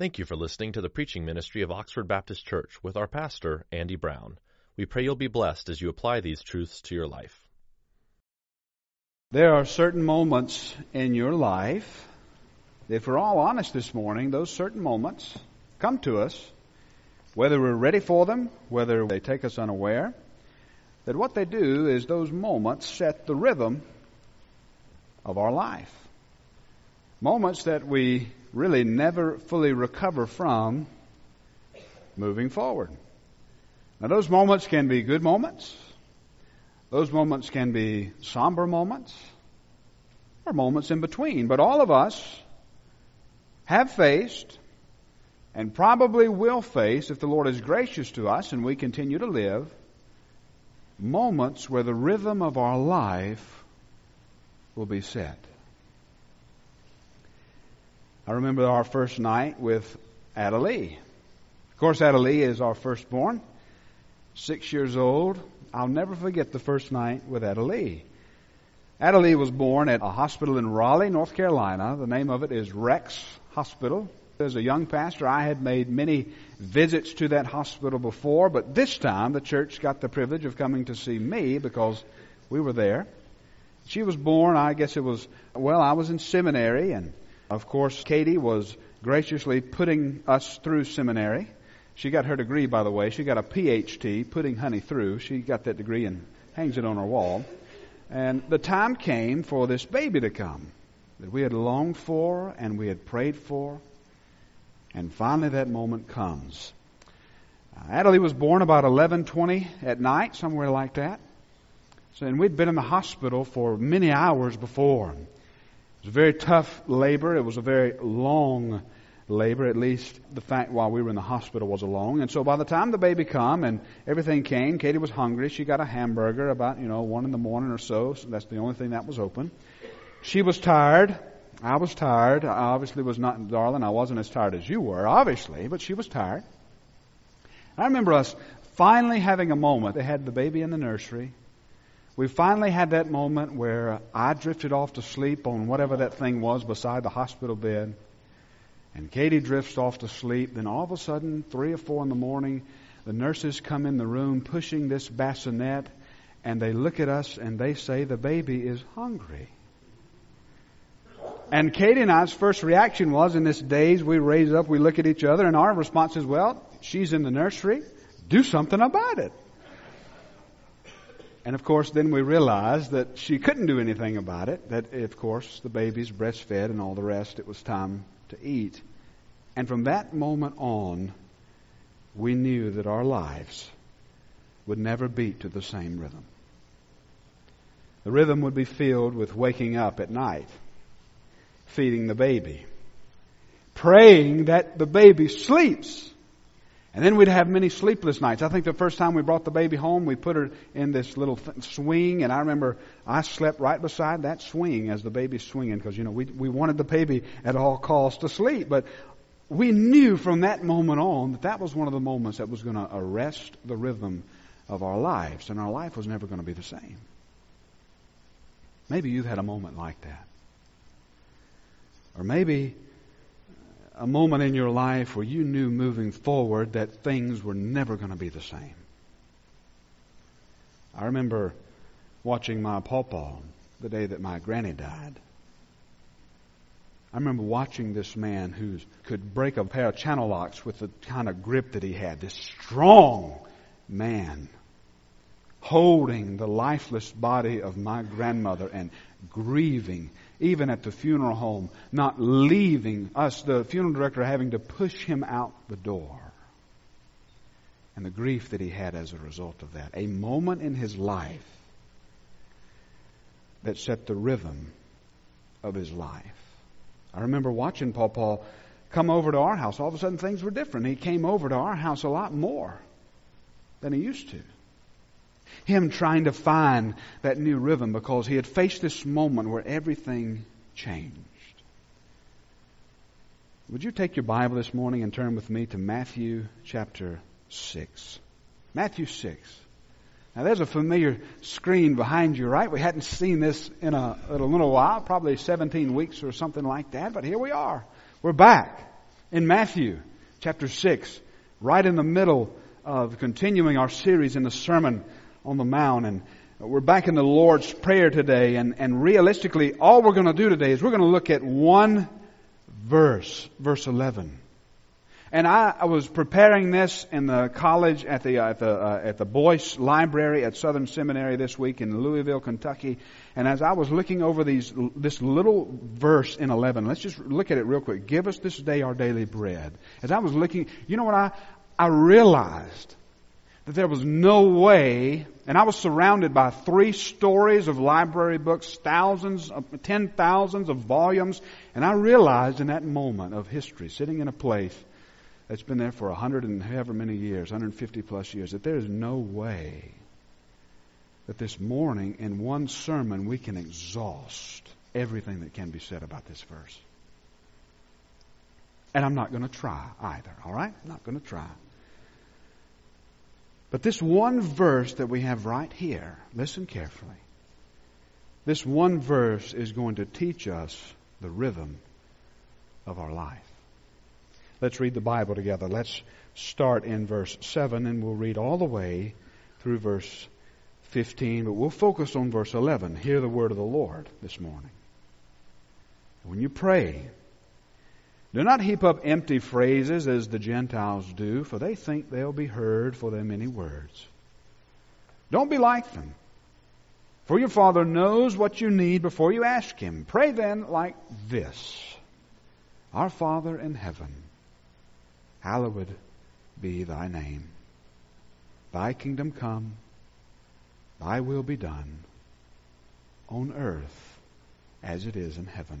Thank you for listening to the preaching ministry of Oxford Baptist Church with our pastor, Andy Brown. We pray you'll be blessed as you apply these truths to your life. There are certain moments in your life, if we're all honest this morning, those certain moments come to us, whether we're ready for them, whether they take us unaware, that what they do is those moments set the rhythm of our life. Moments that we really never fully recover from moving forward. Now, those moments can be good moments. Those moments can be somber moments or moments in between. But all of us have faced and probably will face, if the Lord is gracious to us and we continue to live, moments where the rhythm of our life will be set. I remember our first night with Adelie. Of course, Adelie is our firstborn, six years old. I'll never forget the first night with Adelie. Adelie was born at a hospital in Raleigh, North Carolina. The name of it is Rex Hospital. As a young pastor, I had made many visits to that hospital before, but this time the church got the privilege of coming to see me because we were there. She was born, I guess it was, well, I was in seminary and of course, Katie was graciously putting us through seminary. She got her degree, by the way. She got a PhD, putting honey through. She got that degree and hangs it on her wall. And the time came for this baby to come that we had longed for and we had prayed for. And finally that moment comes. Uh, Adelie was born about 11:20 at night, somewhere like that. So, and we'd been in the hospital for many hours before. It was a very tough labor. It was a very long labor, at least the fact while we were in the hospital was a long. And so by the time the baby come and everything came, Katie was hungry. She got a hamburger about, you know, one in the morning or so. so that's the only thing that was open. She was tired. I was tired. I obviously was not, darling, I wasn't as tired as you were, obviously, but she was tired. I remember us finally having a moment. They had the baby in the nursery we finally had that moment where I drifted off to sleep on whatever that thing was beside the hospital bed. And Katie drifts off to sleep. Then all of a sudden, three or four in the morning, the nurses come in the room pushing this bassinet, and they look at us and they say, The baby is hungry. And Katie and I's first reaction was in this daze, we raise up, we look at each other, and our response is, Well, she's in the nursery. Do something about it. And of course, then we realized that she couldn't do anything about it, that of course the baby's breastfed and all the rest, it was time to eat. And from that moment on, we knew that our lives would never beat to the same rhythm. The rhythm would be filled with waking up at night, feeding the baby, praying that the baby sleeps and then we'd have many sleepless nights. I think the first time we brought the baby home, we put her in this little th- swing, and I remember I slept right beside that swing as the baby's swinging because, you know, we, we wanted the baby at all costs to sleep. But we knew from that moment on that that was one of the moments that was going to arrest the rhythm of our lives, and our life was never going to be the same. Maybe you've had a moment like that. Or maybe a moment in your life where you knew moving forward that things were never going to be the same. I remember watching my pawpaw the day that my granny died. I remember watching this man who could break a pair of channel locks with the kind of grip that he had. This strong man holding the lifeless body of my grandmother and grieving even at the funeral home, not leaving us, the funeral director, having to push him out the door. And the grief that he had as a result of that. A moment in his life that set the rhythm of his life. I remember watching pawpaw come over to our house. All of a sudden things were different. He came over to our house a lot more than he used to him trying to find that new rhythm because he had faced this moment where everything changed. Would you take your Bible this morning and turn with me to Matthew chapter 6? Matthew 6. Now there's a familiar screen behind you, right? We hadn't seen this in a, in a little while, probably 17 weeks or something like that, but here we are. We're back. In Matthew chapter 6, right in the middle of continuing our series in the Sermon on the Mount, and we're back in the Lord's Prayer today, and, and realistically, all we're going to do today is we're going to look at one verse, verse 11. And I, I was preparing this in the college at the, uh, at the, uh, at the Boyce Library at Southern Seminary this week in Louisville, Kentucky. And as I was looking over these, this little verse in 11, let's just look at it real quick. Give us this day our daily bread. As I was looking, you know what I, I realized that there was no way, and I was surrounded by three stories of library books, thousands, ten thousands of volumes, and I realized in that moment of history, sitting in a place that's been there for a hundred and however many years, 150 plus years, that there is no way that this morning in one sermon we can exhaust everything that can be said about this verse. And I'm not going to try either, all right? I'm not going to try. But this one verse that we have right here, listen carefully. This one verse is going to teach us the rhythm of our life. Let's read the Bible together. Let's start in verse 7 and we'll read all the way through verse 15, but we'll focus on verse 11. Hear the word of the Lord this morning. When you pray, do not heap up empty phrases as the Gentiles do, for they think they'll be heard for their many words. Don't be like them. For your Father knows what you need before you ask Him. Pray then like this Our Father in heaven hallowed be thy name. Thy kingdom come, thy will be done, on earth as it is in heaven.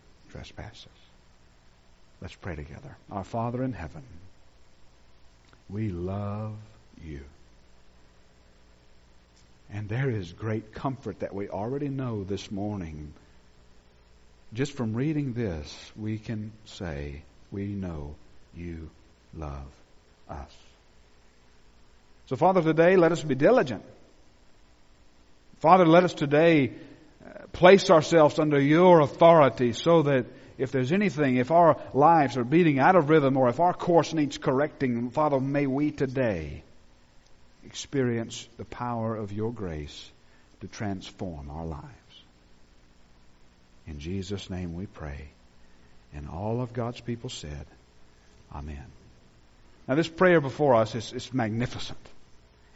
trespasses. Let's pray together. Our Father in heaven, we love you. And there is great comfort that we already know this morning just from reading this, we can say, we know you love us. So, Father, today let us be diligent. Father, let us today place ourselves under your authority so that if there's anything, if our lives are beating out of rhythm or if our course needs correcting, Father, may we today experience the power of your grace to transform our lives. In Jesus' name we pray. And all of God's people said, Amen. Now, this prayer before us is, is magnificent.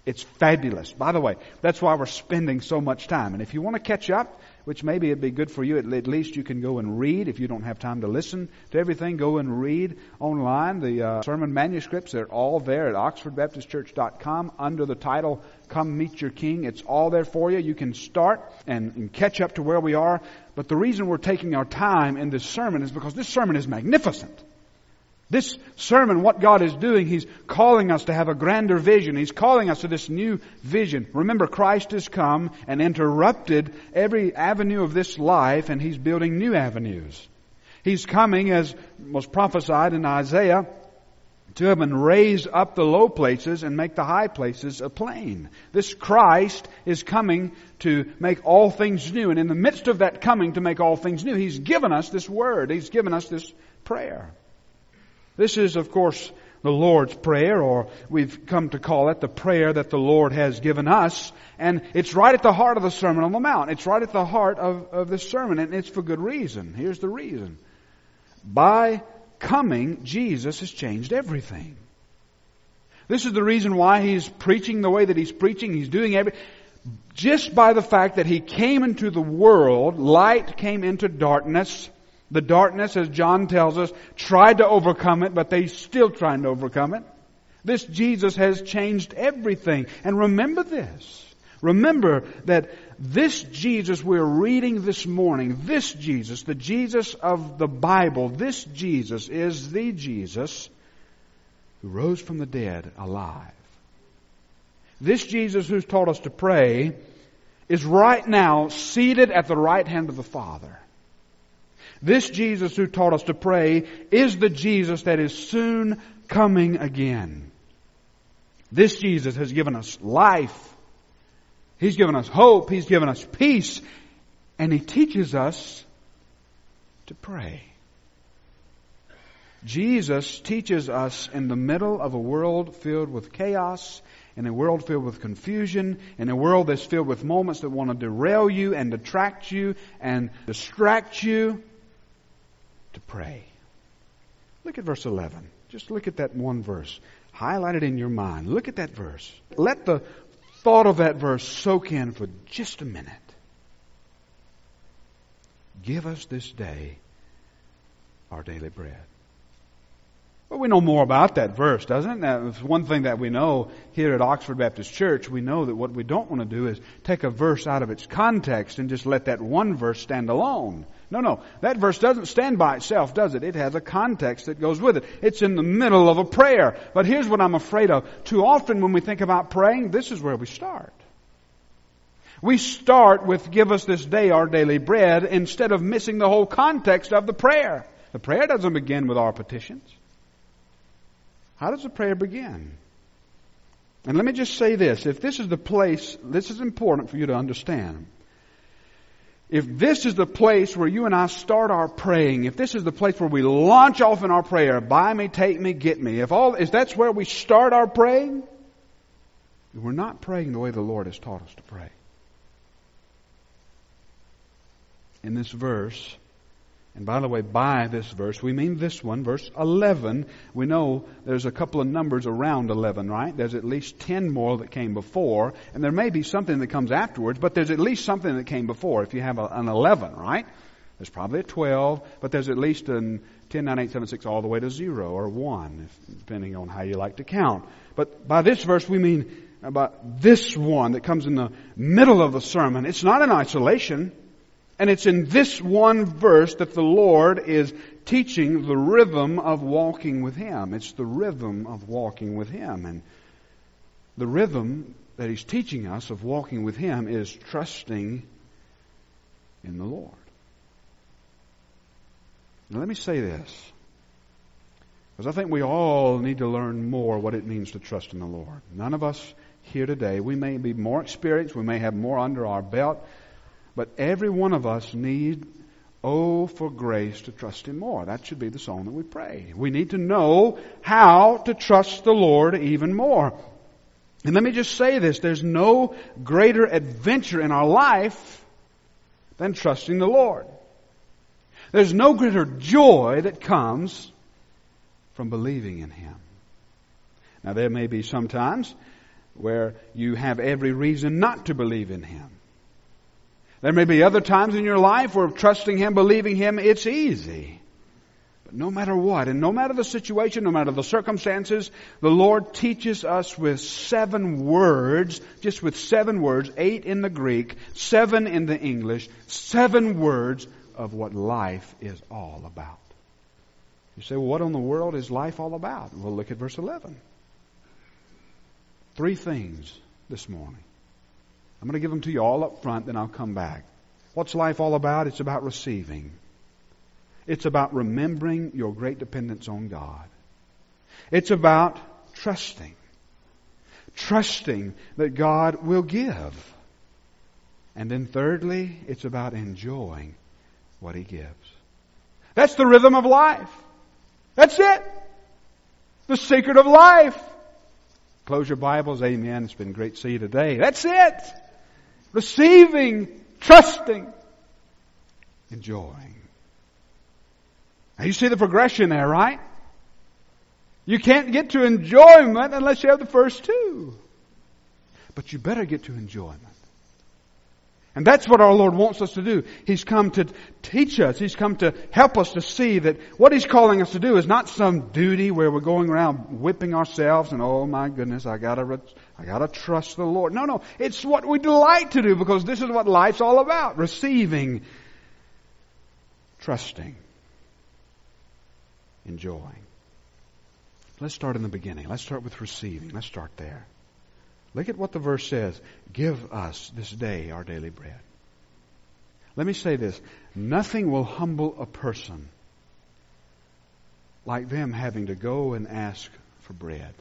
It's fabulous. By the way, that's why we're spending so much time. And if you want to catch up, which maybe it'd be good for you, at least you can go and read. If you don't have time to listen to everything, go and read online. The uh, sermon manuscripts, they're all there at oxfordbaptistchurch.com under the title, Come Meet Your King. It's all there for you. You can start and, and catch up to where we are. But the reason we're taking our time in this sermon is because this sermon is magnificent. This sermon, what God is doing, He's calling us to have a grander vision. He's calling us to this new vision. Remember, Christ has come and interrupted every avenue of this life, and He's building new avenues. He's coming, as was prophesied in Isaiah, to have and raise up the low places and make the high places a plain. This Christ is coming to make all things new. And in the midst of that coming to make all things new, He's given us this word. He's given us this prayer. This is, of course, the Lord's Prayer, or we've come to call it the prayer that the Lord has given us. And it's right at the heart of the Sermon on the Mount. It's right at the heart of, of this sermon, and it's for good reason. Here's the reason. By coming, Jesus has changed everything. This is the reason why he's preaching the way that he's preaching. He's doing every, just by the fact that he came into the world, light came into darkness, the darkness, as John tells us, tried to overcome it, but they still trying to overcome it. This Jesus has changed everything. And remember this. Remember that this Jesus we're reading this morning, this Jesus, the Jesus of the Bible, this Jesus is the Jesus who rose from the dead alive. This Jesus who's taught us to pray is right now seated at the right hand of the Father. This Jesus who taught us to pray is the Jesus that is soon coming again. This Jesus has given us life. He's given us hope. He's given us peace. And He teaches us to pray. Jesus teaches us in the middle of a world filled with chaos, in a world filled with confusion, in a world that's filled with moments that want to derail you and detract you and distract you, to pray. Look at verse 11. Just look at that one verse. Highlight it in your mind. Look at that verse. Let the thought of that verse soak in for just a minute. Give us this day our daily bread. Well, we know more about that verse, doesn't it? Now, one thing that we know here at Oxford Baptist Church. We know that what we don't want to do is take a verse out of its context and just let that one verse stand alone. No, no. That verse doesn't stand by itself, does it? It has a context that goes with it. It's in the middle of a prayer. But here's what I'm afraid of. Too often when we think about praying, this is where we start. We start with give us this day our daily bread instead of missing the whole context of the prayer. The prayer doesn't begin with our petitions. How does the prayer begin? And let me just say this. If this is the place, this is important for you to understand. If this is the place where you and I start our praying, if this is the place where we launch off in our prayer, buy me, take me, get me, if all, if that's where we start our praying, we're not praying the way the Lord has taught us to pray. In this verse, and by the way, by this verse, we mean this one, verse 11. We know there's a couple of numbers around 11, right? There's at least 10 more that came before, and there may be something that comes afterwards, but there's at least something that came before if you have a, an 11, right? There's probably a 12, but there's at least an 10, 9, 8, 7, 6, all the way to 0 or 1, if, depending on how you like to count. But by this verse, we mean about this one that comes in the middle of the sermon. It's not in isolation. And it's in this one verse that the Lord is teaching the rhythm of walking with Him. It's the rhythm of walking with Him. And the rhythm that He's teaching us of walking with Him is trusting in the Lord. Now let me say this. Because I think we all need to learn more what it means to trust in the Lord. None of us here today, we may be more experienced, we may have more under our belt, but every one of us need, oh, for grace to trust Him more. That should be the song that we pray. We need to know how to trust the Lord even more. And let me just say this, there's no greater adventure in our life than trusting the Lord. There's no greater joy that comes from believing in Him. Now there may be sometimes where you have every reason not to believe in Him. There may be other times in your life where trusting Him, believing Him, it's easy. But no matter what, and no matter the situation, no matter the circumstances, the Lord teaches us with seven words, just with seven words, eight in the Greek, seven in the English, seven words of what life is all about. You say, well, what in the world is life all about? Well, look at verse 11. Three things this morning. I'm going to give them to you all up front, then I'll come back. What's life all about? It's about receiving. It's about remembering your great dependence on God. It's about trusting. Trusting that God will give. And then thirdly, it's about enjoying what He gives. That's the rhythm of life. That's it. The secret of life. Close your Bibles. Amen. It's been great to see you today. That's it receiving, trusting, enjoying. Now you see the progression there, right? You can't get to enjoyment unless you have the first two. But you better get to enjoyment. And that's what our Lord wants us to do. He's come to teach us. He's come to help us to see that what He's calling us to do is not some duty where we're going around whipping ourselves and, oh my goodness, I gotta, I gotta trust the Lord. No, no. It's what we delight to do because this is what life's all about. Receiving, trusting, enjoying. Let's start in the beginning. Let's start with receiving. Let's start there. Look at what the verse says. Give us this day our daily bread. Let me say this. Nothing will humble a person like them having to go and ask for bread.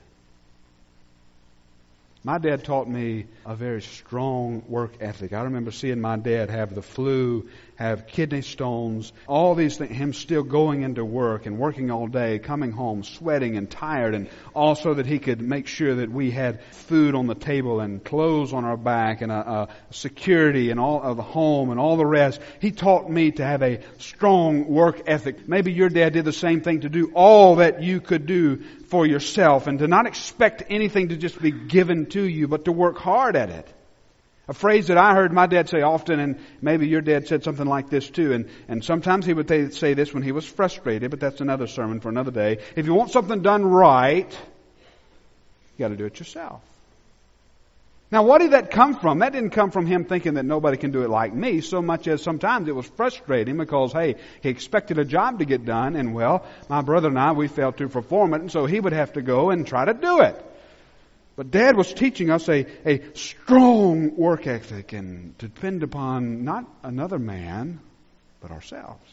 My dad taught me a very strong work ethic. I remember seeing my dad have the flu, have kidney stones, all these things, him still going into work and working all day, coming home sweating and tired, and also that he could make sure that we had food on the table and clothes on our back and a, a security and all of the home and all the rest. He taught me to have a strong work ethic. Maybe your dad did the same thing to do all that you could do for yourself and to not expect anything to just be given to you, but to work hard at it. A phrase that I heard my dad say often, and maybe your dad said something like this too, and, and sometimes he would say this when he was frustrated, but that's another sermon for another day. If you want something done right, you gotta do it yourself. Now, what did that come from? That didn't come from him thinking that nobody can do it like me, so much as sometimes it was frustrating because, hey, he expected a job to get done, and well, my brother and I, we failed to perform it, and so he would have to go and try to do it. But Dad was teaching us a, a strong work ethic and to depend upon not another man, but ourselves.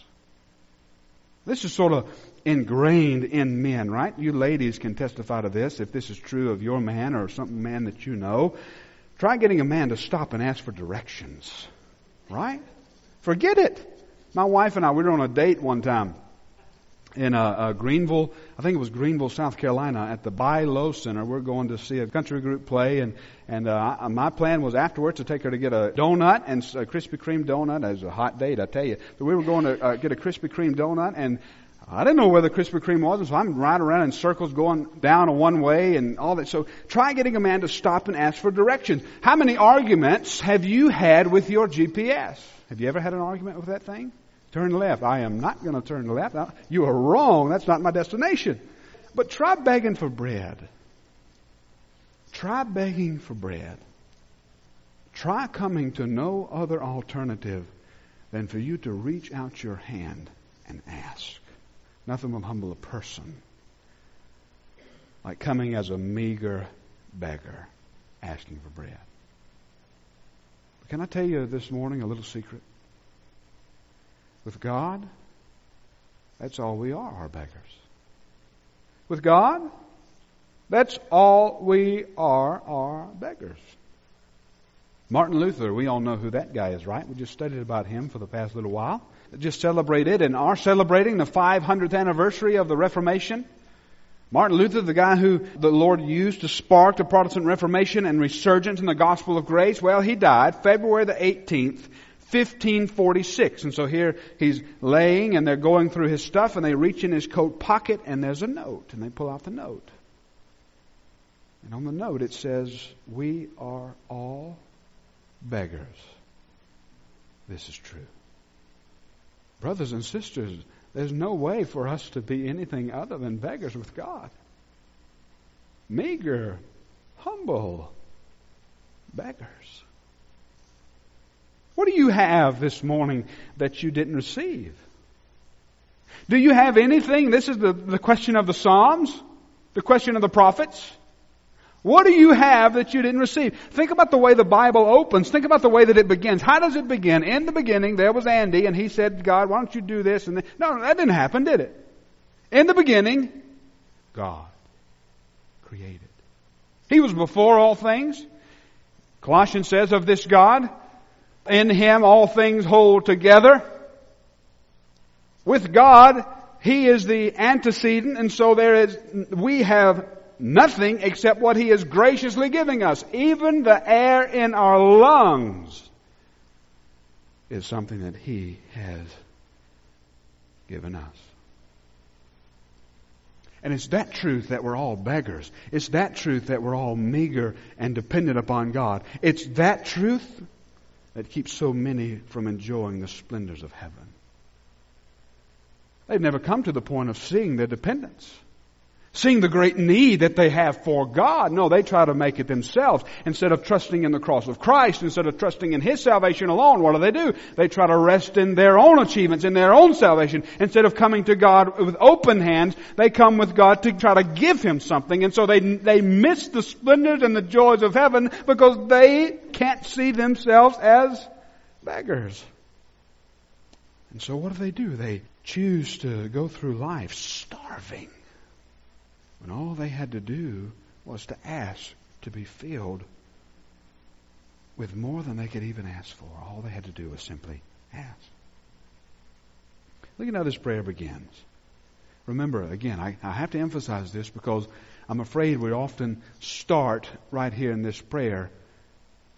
This is sort of ingrained in men, right? You ladies can testify to this if this is true of your man or some man that you know. Try getting a man to stop and ask for directions. Right? Forget it. My wife and I, we were on a date one time in uh, uh, Greenville, I think it was Greenville, South Carolina, at the Bi-Lo Center. We're going to see a country group play, and and uh, my plan was afterwards to take her to get a donut and a Krispy Kreme donut. It was a hot date, I tell you. So we were going to uh, get a Krispy Kreme donut, and I didn't know where the Krispy Kreme was, so I'm riding around in circles going down a one way and all that. So try getting a man to stop and ask for directions. How many arguments have you had with your GPS? Have you ever had an argument with that thing? Turn left. I am not going to turn left. Uh, you are wrong. That's not my destination. But try begging for bread. Try begging for bread. Try coming to no other alternative than for you to reach out your hand and ask. Nothing will humble a person like coming as a meager beggar asking for bread. But can I tell you this morning a little secret? With God, that's all we are, our beggars. With God, that's all we are, are beggars. Martin Luther, we all know who that guy is, right? We just studied about him for the past little while just celebrated and are celebrating the 500th anniversary of the Reformation. Martin Luther, the guy who the Lord used to spark the Protestant Reformation and resurgence in the gospel of grace, well, he died February the 18th, 1546. And so here he's laying and they're going through his stuff and they reach in his coat pocket and there's a note and they pull out the note. And on the note it says, We are all beggars. This is true. Brothers and sisters, there's no way for us to be anything other than beggars with God. Meager, humble beggars. What do you have this morning that you didn't receive? Do you have anything? This is the, the question of the Psalms, the question of the prophets. What do you have that you didn't receive? Think about the way the Bible opens. Think about the way that it begins. How does it begin? In the beginning, there was Andy, and he said, God, why don't you do this? And no, that didn't happen, did it? In the beginning, God created. He was before all things. Colossians says of this God, in him all things hold together. With God, He is the antecedent, and so there is, we have nothing except what He is graciously giving us. Even the air in our lungs is something that He has given us. And it's that truth that we're all beggars. It's that truth that we're all meager and dependent upon God. It's that truth that keeps so many from enjoying the splendors of heaven. They've never come to the point of seeing their dependence seeing the great need that they have for God. No, they try to make it themselves. Instead of trusting in the cross of Christ, instead of trusting in His salvation alone, what do they do? They try to rest in their own achievements, in their own salvation. Instead of coming to God with open hands, they come with God to try to give Him something. And so they, they miss the splendors and the joys of heaven because they can't see themselves as beggars. And so what do they do? They choose to go through life starving when all they had to do was to ask to be filled with more than they could even ask for. All they had to do was simply ask. Look at how this prayer begins. Remember, again, I, I have to emphasize this because I'm afraid we often start right here in this prayer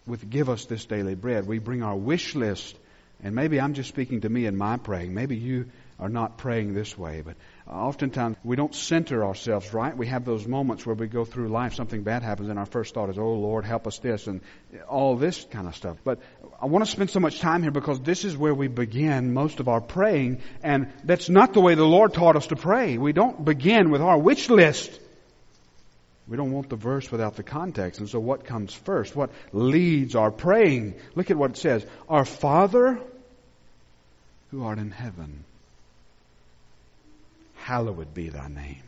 with give us this daily bread. We bring our wish list, and maybe I'm just speaking to me in my praying. Maybe you are not praying this way, but oftentimes we don't center ourselves right. We have those moments where we go through life, something bad happens, and our first thought is, "Oh Lord, help us this," and all this kind of stuff. But I want to spend so much time here because this is where we begin most of our praying, and that's not the way the Lord taught us to pray. We don't begin with our wish list. We don't want the verse without the context. And so what comes first? What leads our praying? Look at what it says. Our Father who art in heaven hallowed be thy name.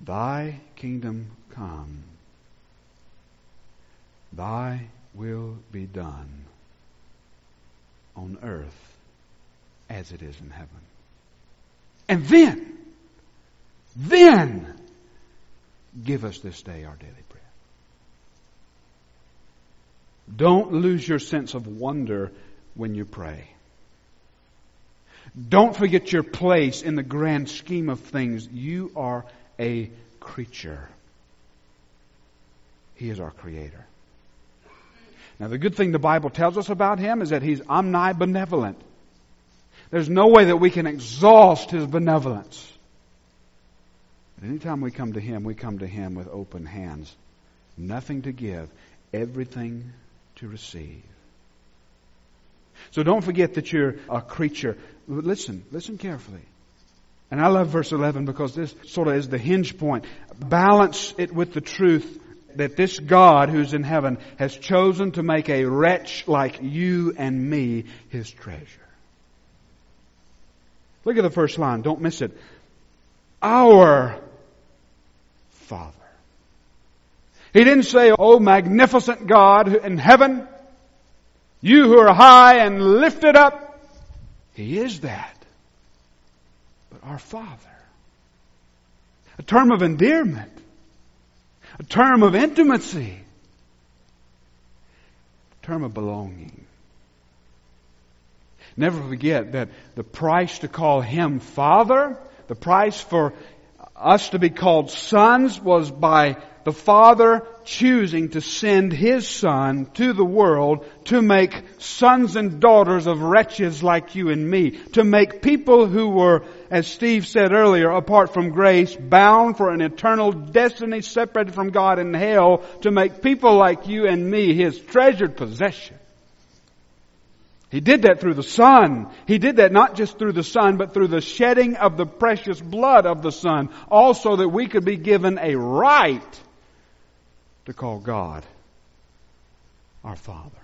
Thy kingdom come. Thy will be done on earth as it is in heaven. And then, then, give us this day our daily bread. Don't lose your sense of wonder when you pray. Don't forget your place in the grand scheme of things. You are a creature. He is our creator. Now, the good thing the Bible tells us about him is that he's omnibenevolent. There's no way that we can exhaust his benevolence. But anytime we come to him, we come to him with open hands. Nothing to give, everything to receive. So don't forget that you're a creature. Listen, listen carefully. And I love verse 11 because this sort of is the hinge point. Balance it with the truth that this God who's in heaven has chosen to make a wretch like you and me his treasure. Look at the first line. Don't miss it. Our Father. He didn't say, Oh magnificent God in heaven. You who are high and lifted up. He is that. But our Father. A term of endearment. A term of intimacy. A term of belonging. Never forget that the price to call Him Father, the price for us to be called sons was by the Father choosing to send His Son to the world to make sons and daughters of wretches like you and me. To make people who were, as Steve said earlier, apart from grace, bound for an eternal destiny separated from God in hell, to make people like you and me His treasured possession. He did that through the Son. He did that not just through the Son, but through the shedding of the precious blood of the Son. Also that we could be given a right to call God our Father.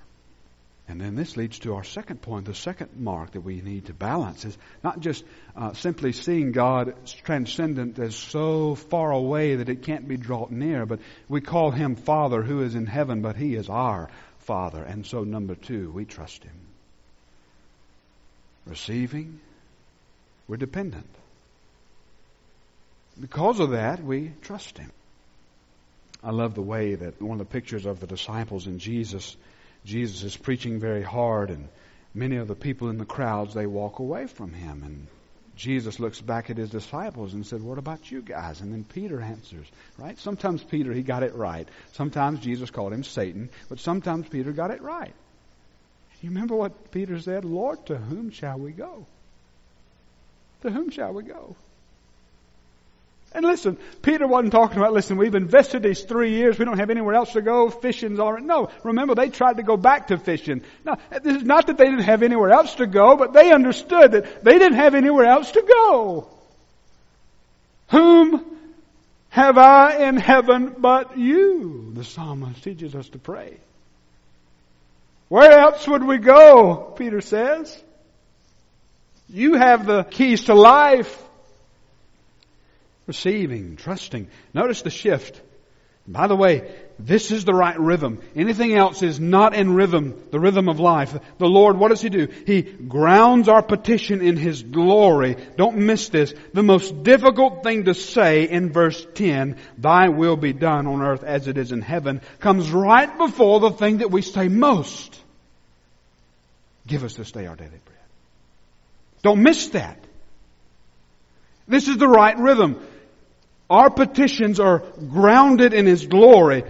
And then this leads to our second point. The second mark that we need to balance is not just uh, simply seeing God transcendent as so far away that it can't be brought near, but we call Him Father who is in heaven, but He is our Father. And so, number two, we trust Him. Receiving, we're dependent. Because of that, we trust Him. I love the way that one of the pictures of the disciples and Jesus, Jesus is preaching very hard, and many of the people in the crowds they walk away from him, and Jesus looks back at his disciples and said, "What about you guys?" And then Peter answers, right? Sometimes Peter he got it right. Sometimes Jesus called him Satan, but sometimes Peter got it right. You remember what Peter said? Lord, to whom shall we go? To whom shall we go? And listen, Peter wasn't talking about, listen, we've invested these three years, we don't have anywhere else to go, fishing's alright. no, remember they tried to go back to fishing. Now, this is not that they didn't have anywhere else to go, but they understood that they didn't have anywhere else to go. Whom have I in heaven but you? The psalmist teaches us to pray. Where else would we go? Peter says. You have the keys to life receiving, trusting. Notice the shift. By the way, this is the right rhythm. Anything else is not in rhythm, the rhythm of life. The Lord, what does He do? He grounds our petition in His glory. Don't miss this. The most difficult thing to say in verse 10, Thy will be done on earth as it is in heaven, comes right before the thing that we say most. Give us this day our daily bread. Don't miss that. This is the right rhythm. Our petitions are grounded in His glory.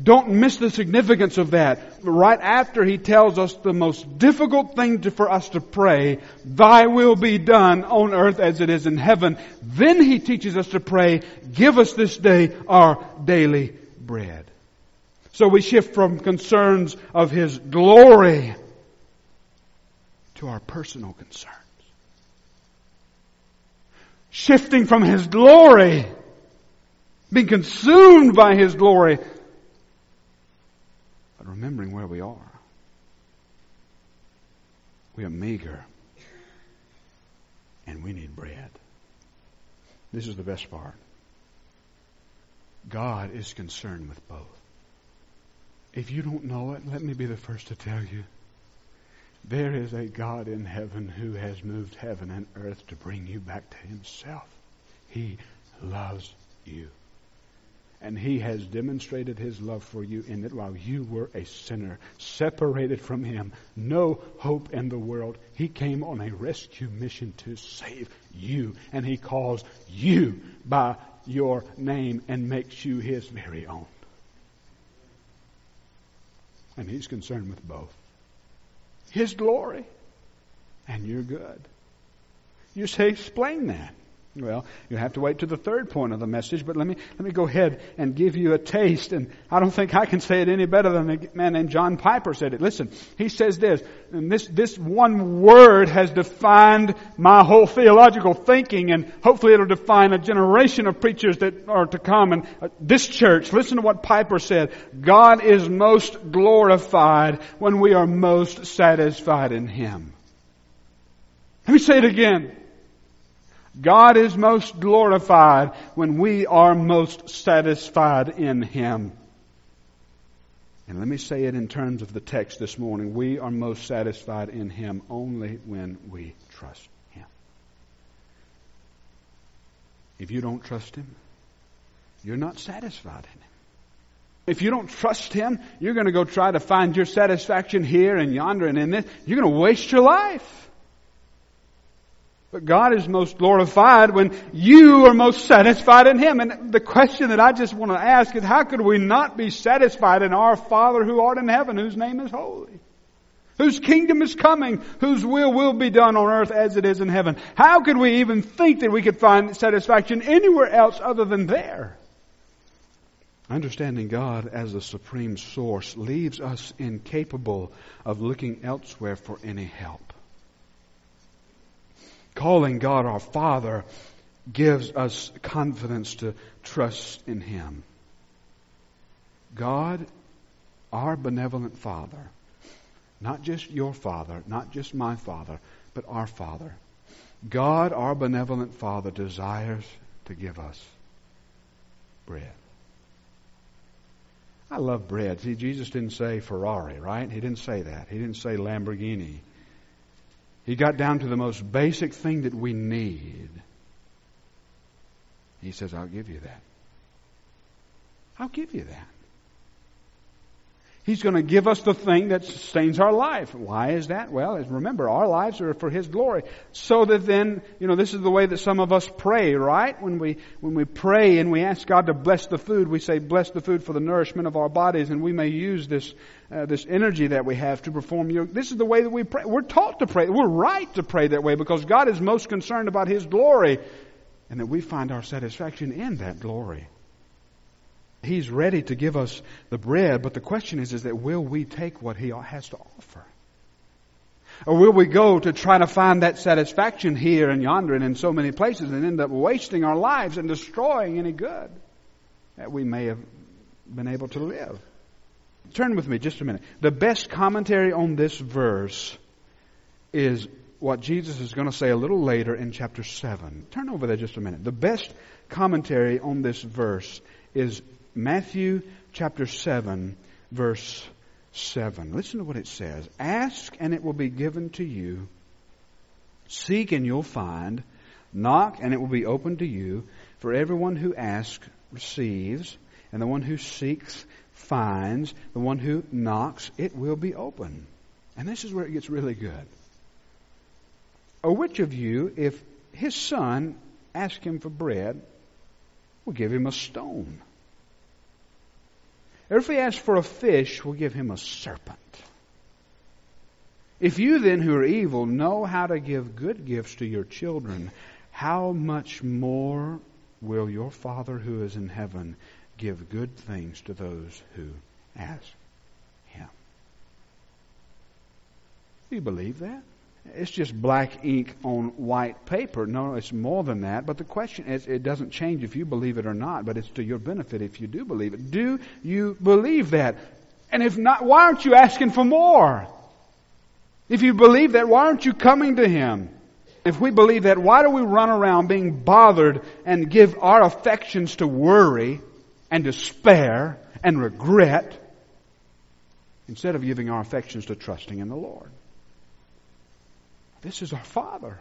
Don't miss the significance of that. Right after He tells us the most difficult thing to, for us to pray, Thy will be done on earth as it is in heaven. Then He teaches us to pray, Give us this day our daily bread. So we shift from concerns of His glory to our personal concerns. Shifting from His glory being consumed by His glory, but remembering where we are. We are meager, and we need bread. This is the best part. God is concerned with both. If you don't know it, let me be the first to tell you. There is a God in heaven who has moved heaven and earth to bring you back to Himself. He loves you. And he has demonstrated his love for you in that while you were a sinner, separated from him, no hope in the world, he came on a rescue mission to save you. And he calls you by your name and makes you his very own. And he's concerned with both his glory and your good. You say, explain that. Well, you have to wait to the third point of the message, but let me, let me go ahead and give you a taste. And I don't think I can say it any better than the man named John Piper said it. Listen, he says this, and this, this one word has defined my whole theological thinking, and hopefully it'll define a generation of preachers that are to come. And uh, this church, listen to what Piper said. God is most glorified when we are most satisfied in Him. Let me say it again. God is most glorified when we are most satisfied in Him. And let me say it in terms of the text this morning. We are most satisfied in Him only when we trust Him. If you don't trust Him, you're not satisfied in Him. If you don't trust Him, you're going to go try to find your satisfaction here and yonder and in this. You're going to waste your life. But God is most glorified when you are most satisfied in Him. And the question that I just want to ask is how could we not be satisfied in our Father who art in heaven, whose name is holy? Whose kingdom is coming, whose will will be done on earth as it is in heaven. How could we even think that we could find satisfaction anywhere else other than there? Understanding God as the supreme source leaves us incapable of looking elsewhere for any help calling God our Father gives us confidence to trust in Him. God, our benevolent Father, not just your Father, not just my Father, but our Father. God, our benevolent Father, desires to give us bread. I love bread. See, Jesus didn't say Ferrari, right? He didn't say that. He didn't say Lamborghini. He got down to the most basic thing that we need. He says, I'll give you that. I'll give you that. He's going to give us the thing that sustains our life. Why is that? Well, remember, our lives are for His glory. So that then, you know, this is the way that some of us pray, right? When we, when we pray and we ask God to bless the food, we say, bless the food for the nourishment of our bodies, and we may use this, uh, this energy that we have to perform your, this is the way that we pray. We're taught to pray. We're right to pray that way because God is most concerned about His glory. and that we find our satisfaction in that glory. He's ready to give us the bread, but the question is, is that will we take what He has to offer? Or will we go to try to find that satisfaction here and yonder and in so many places and end up wasting our lives and destroying any good that we may have been able to live? Turn with me just a minute. The best commentary on this verse is what Jesus is going to say a little later in chapter 7. Turn over there just a minute. The best commentary on this verse is Matthew chapter 7, verse 7. Listen to what it says Ask and it will be given to you, seek and you'll find, knock and it will be opened to you. For everyone who asks receives, and the one who seeks finds, the one who knocks, it will be open. And this is where it gets really good. Or which of you, if his son asks him for bread, will give him a stone? If he asks for a fish, we'll give him a serpent. If you then, who are evil, know how to give good gifts to your children, how much more will your Father who is in heaven give good things to those who ask him? Do you believe that? It's just black ink on white paper. No, it's more than that. But the question is, it doesn't change if you believe it or not, but it's to your benefit if you do believe it. Do you believe that? And if not, why aren't you asking for more? If you believe that, why aren't you coming to Him? If we believe that, why do we run around being bothered and give our affections to worry and despair and regret instead of giving our affections to trusting in the Lord? This is our Father.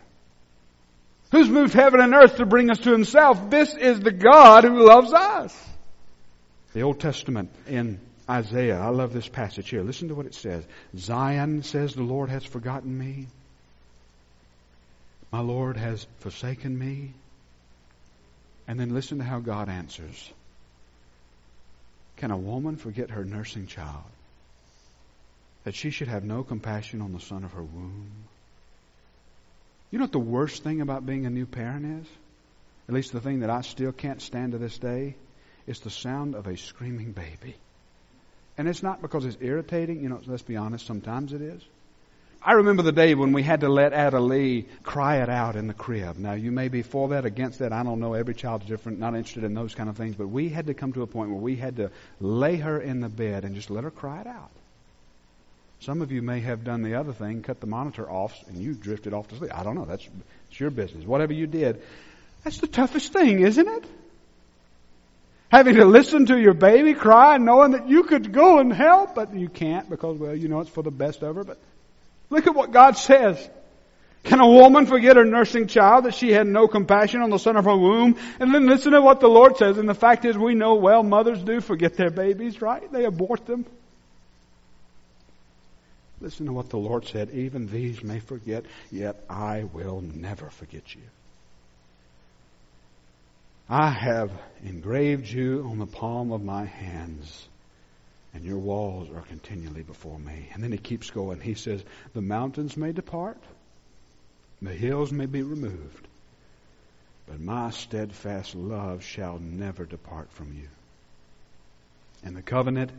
Who's moved heaven and earth to bring us to Himself? This is the God who loves us. The Old Testament in Isaiah, I love this passage here. Listen to what it says. Zion says, The Lord has forgotten me. My Lord has forsaken me. And then listen to how God answers. Can a woman forget her nursing child? That she should have no compassion on the son of her womb? You know what the worst thing about being a new parent is? At least the thing that I still can't stand to this day? is the sound of a screaming baby. And it's not because it's irritating, you know, let's be honest, sometimes it is. I remember the day when we had to let Ada Lee cry it out in the crib. Now, you may be for that, against that. I don't know. Every child's different. Not interested in those kind of things. But we had to come to a point where we had to lay her in the bed and just let her cry it out. Some of you may have done the other thing, cut the monitor off, and you drifted off to sleep. I don't know. That's it's your business. Whatever you did, that's the toughest thing, isn't it? Having to listen to your baby cry, knowing that you could go and help, but you can't because, well, you know it's for the best of her. But look at what God says. Can a woman forget her nursing child that she had no compassion on the son of her womb? And then listen to what the Lord says. And the fact is, we know well mothers do forget their babies, right? They abort them. Listen to what the Lord said. Even these may forget, yet I will never forget you. I have engraved you on the palm of my hands, and your walls are continually before me. And then he keeps going. He says, The mountains may depart, the hills may be removed, but my steadfast love shall never depart from you. And the covenant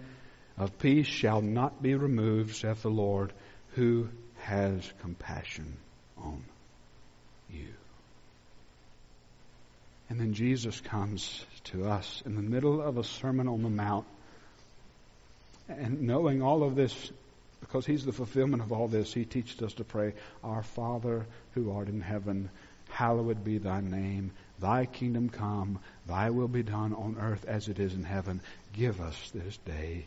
of peace shall not be removed, saith the Lord, who has compassion on you. And then Jesus comes to us in the middle of a Sermon on the Mount. And knowing all of this, because He's the fulfillment of all this, He teaches us to pray, Our Father who art in heaven, hallowed be thy name. Thy kingdom come, thy will be done on earth as it is in heaven. Give us this day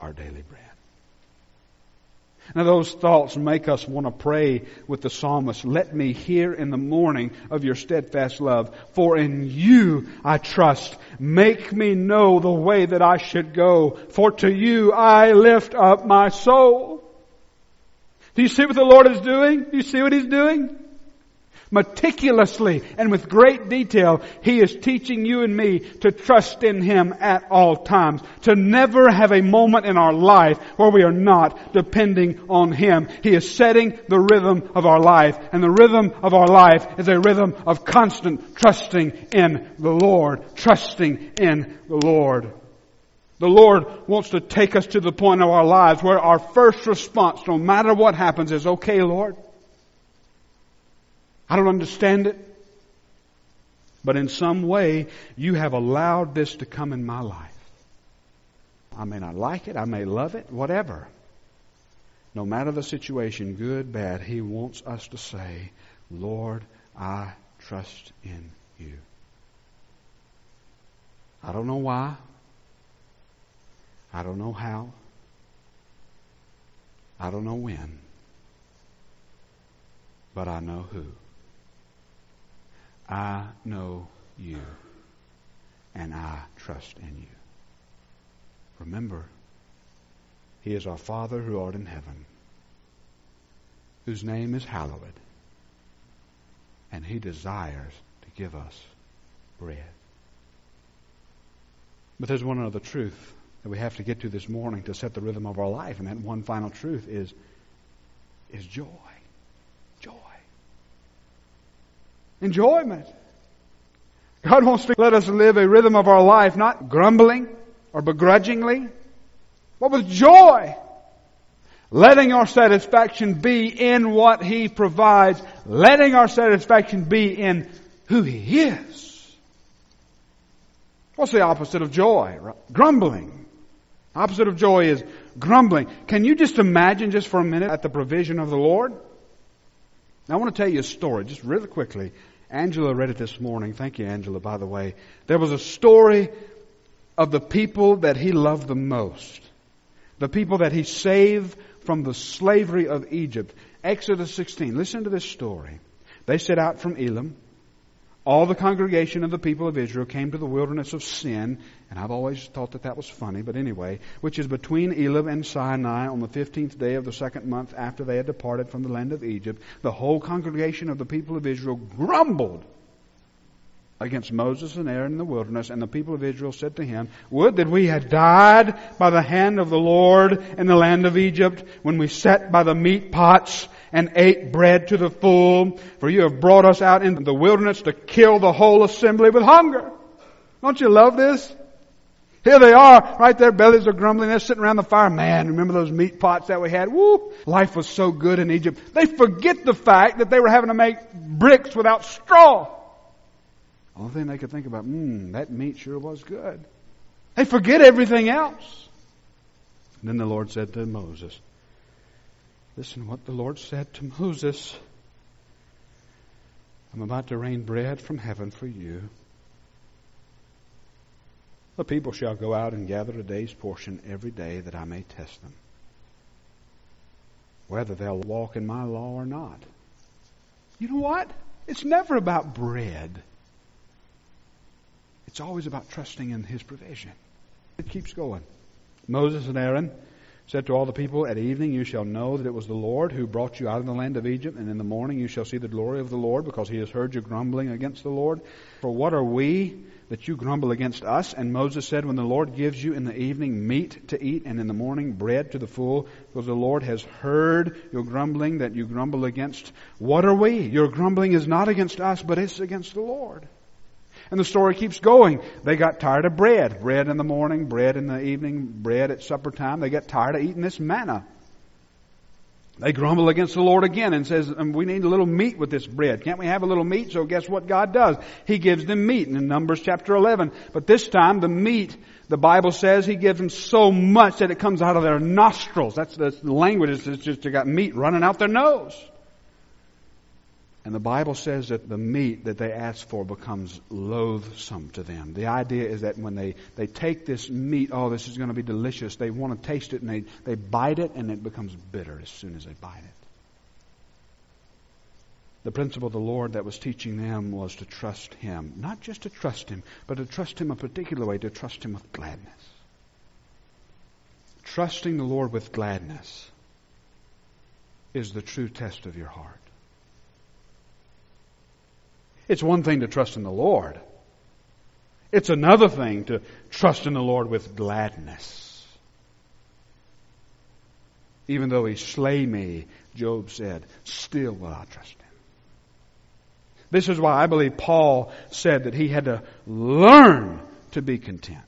our daily bread. Now those thoughts make us want to pray with the psalmist, let me hear in the morning of your steadfast love, for in you I trust. Make me know the way that I should go, for to you I lift up my soul. Do you see what the Lord is doing? Do you see what He's doing? Meticulously and with great detail, He is teaching you and me to trust in Him at all times. To never have a moment in our life where we are not depending on Him. He is setting the rhythm of our life. And the rhythm of our life is a rhythm of constant trusting in the Lord. Trusting in the Lord. The Lord wants to take us to the point of our lives where our first response, no matter what happens, is, okay, Lord, I don't understand it. But in some way, you have allowed this to come in my life. I may not like it, I may love it, whatever. No matter the situation, good, bad, He wants us to say, Lord, I trust in you. I don't know why. I don't know how. I don't know when. But I know who. I know you, and I trust in you. Remember, He is our Father who art in heaven, whose name is hallowed, and He desires to give us bread. But there's one other truth that we have to get to this morning to set the rhythm of our life, and that one final truth is, is joy. Enjoyment. God wants to let us live a rhythm of our life, not grumbling or begrudgingly, but with joy. Letting our satisfaction be in what He provides. Letting our satisfaction be in who He is. What's the opposite of joy? Grumbling. Opposite of joy is grumbling. Can you just imagine just for a minute at the provision of the Lord? Now, I want to tell you a story, just really quickly. Angela read it this morning. Thank you, Angela, by the way. There was a story of the people that he loved the most. The people that he saved from the slavery of Egypt. Exodus 16. Listen to this story. They set out from Elim all the congregation of the people of Israel came to the wilderness of Sin, and I've always thought that that was funny, but anyway, which is between Elim and Sinai on the 15th day of the second month after they had departed from the land of Egypt. The whole congregation of the people of Israel grumbled against Moses and Aaron in the wilderness, and the people of Israel said to him, Would that we had died by the hand of the Lord in the land of Egypt, when we sat by the meat pots and ate bread to the full, for you have brought us out into the wilderness to kill the whole assembly with hunger. Don't you love this? Here they are, right there, bellies are grumbling, they're sitting around the fire. Man, remember those meat pots that we had? Woo! Life was so good in Egypt. They forget the fact that they were having to make bricks without straw. Only thing they could think about, mmm, that meat sure was good. They forget everything else. And then the Lord said to Moses, Listen to what the Lord said to Moses. I'm about to rain bread from heaven for you. The people shall go out and gather a day's portion every day that I may test them, whether they'll walk in my law or not. You know what? It's never about bread. It's always about trusting in His provision. It keeps going. Moses and Aaron said to all the people, At evening you shall know that it was the Lord who brought you out of the land of Egypt, and in the morning you shall see the glory of the Lord, because he has heard you grumbling against the Lord. For what are we that you grumble against us? And Moses said, When the Lord gives you in the evening meat to eat, and in the morning bread to the full, because the Lord has heard your grumbling that you grumble against, what are we? Your grumbling is not against us, but it's against the Lord. And the story keeps going. They got tired of bread. Bread in the morning, bread in the evening, bread at supper time. They got tired of eating this manna. They grumble against the Lord again and says, um, we need a little meat with this bread. Can't we have a little meat? So guess what God does? He gives them meat in Numbers chapter 11. But this time the meat, the Bible says He gives them so much that it comes out of their nostrils. That's, the language. It's just they got meat running out their nose. And the Bible says that the meat that they ask for becomes loathsome to them. The idea is that when they, they take this meat, oh, this is going to be delicious, they want to taste it and they, they bite it and it becomes bitter as soon as they bite it. The principle of the Lord that was teaching them was to trust Him. Not just to trust Him, but to trust Him a particular way, to trust Him with gladness. Trusting the Lord with gladness is the true test of your heart. It's one thing to trust in the Lord. It's another thing to trust in the Lord with gladness. Even though he slay me, Job said, still will I trust him. This is why I believe Paul said that he had to learn to be content.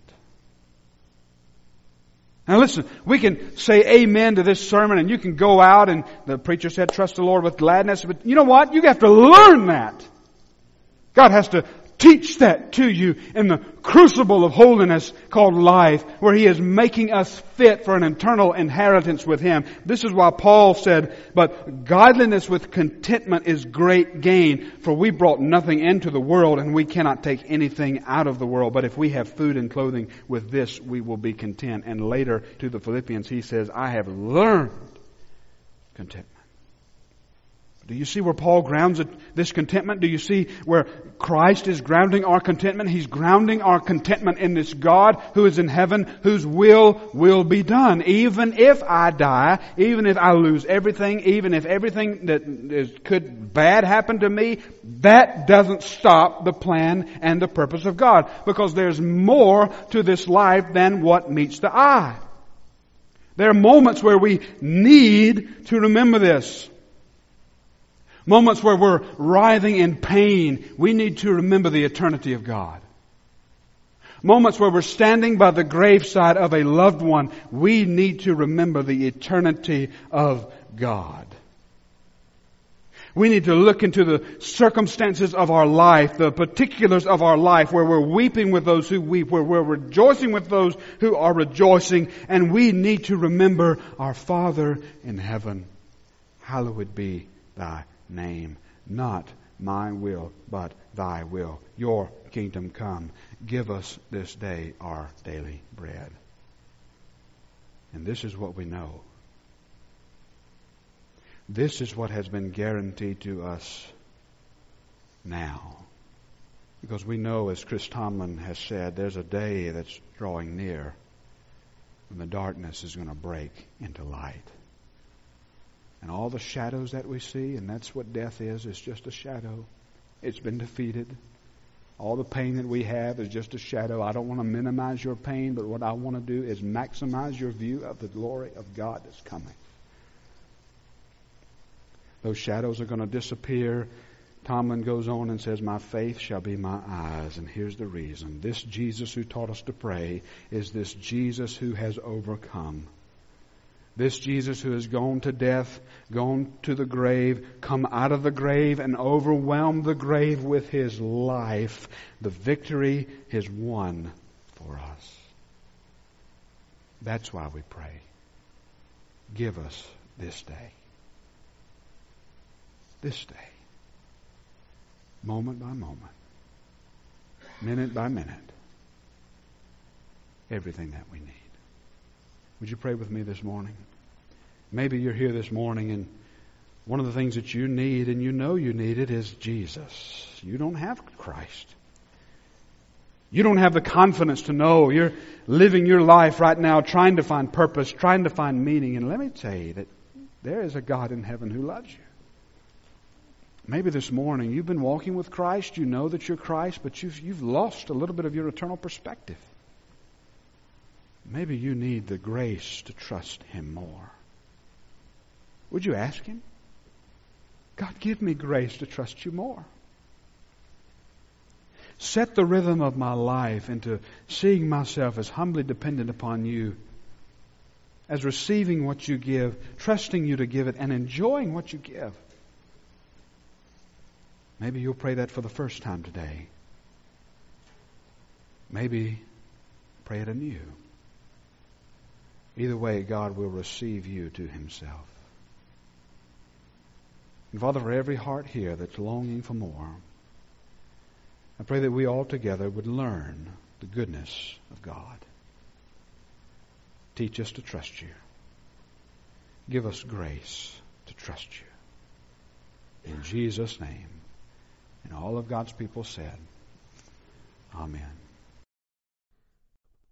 Now listen, we can say amen to this sermon and you can go out and the preacher said trust the Lord with gladness, but you know what? You have to learn that. God has to teach that to you in the crucible of holiness called life, where He is making us fit for an eternal inheritance with Him. This is why Paul said, but godliness with contentment is great gain, for we brought nothing into the world and we cannot take anything out of the world. But if we have food and clothing with this, we will be content. And later to the Philippians, he says, I have learned contentment. Do you see where Paul grounds this contentment? Do you see where Christ is grounding our contentment? He's grounding our contentment in this God who is in heaven, whose will will be done. Even if I die, even if I lose everything, even if everything that is, could bad happen to me, that doesn't stop the plan and the purpose of God. Because there's more to this life than what meets the eye. There are moments where we need to remember this. Moments where we're writhing in pain, we need to remember the eternity of God. Moments where we're standing by the graveside of a loved one, we need to remember the eternity of God. We need to look into the circumstances of our life, the particulars of our life, where we're weeping with those who weep, where we're rejoicing with those who are rejoicing, and we need to remember our Father in heaven. Hallowed be thy name. Not my will, but thy will. Your kingdom come. Give us this day our daily bread. And this is what we know. This is what has been guaranteed to us now. Because we know, as Chris Tomlin has said, there's a day that's drawing near when the darkness is going to break into light. And all the shadows that we see, and that's what death is, it's just a shadow. It's been defeated. All the pain that we have is just a shadow. I don't want to minimize your pain, but what I want to do is maximize your view of the glory of God that's coming. Those shadows are going to disappear. Tomlin goes on and says, My faith shall be my eyes. And here's the reason. This Jesus who taught us to pray is this Jesus who has overcome. This Jesus who has gone to death, gone to the grave, come out of the grave and overwhelmed the grave with his life. The victory is won for us. That's why we pray. Give us this day. This day. Moment by moment. Minute by minute. Everything that we need. Would you pray with me this morning? Maybe you're here this morning and one of the things that you need and you know you need it is Jesus. You don't have Christ. You don't have the confidence to know you're living your life right now trying to find purpose, trying to find meaning. And let me tell you that there is a God in heaven who loves you. Maybe this morning you've been walking with Christ, you know that you're Christ, but you've, you've lost a little bit of your eternal perspective. Maybe you need the grace to trust Him more. Would you ask Him? God, give me grace to trust you more. Set the rhythm of my life into seeing myself as humbly dependent upon you, as receiving what you give, trusting you to give it, and enjoying what you give. Maybe you'll pray that for the first time today. Maybe pray it anew. Either way, God will receive you to Himself. And Father, for every heart here that's longing for more, I pray that we all together would learn the goodness of God. Teach us to trust you. Give us grace to trust you. In Jesus' name. And all of God's people said, Amen.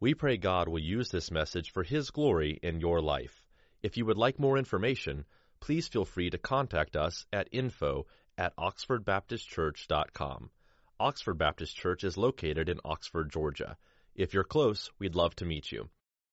We pray God will use this message for His glory in your life. If you would like more information, please feel free to contact us at info at oxfordbaptistchurch.com. Oxford Baptist Church is located in Oxford, Georgia. If you're close, we'd love to meet you.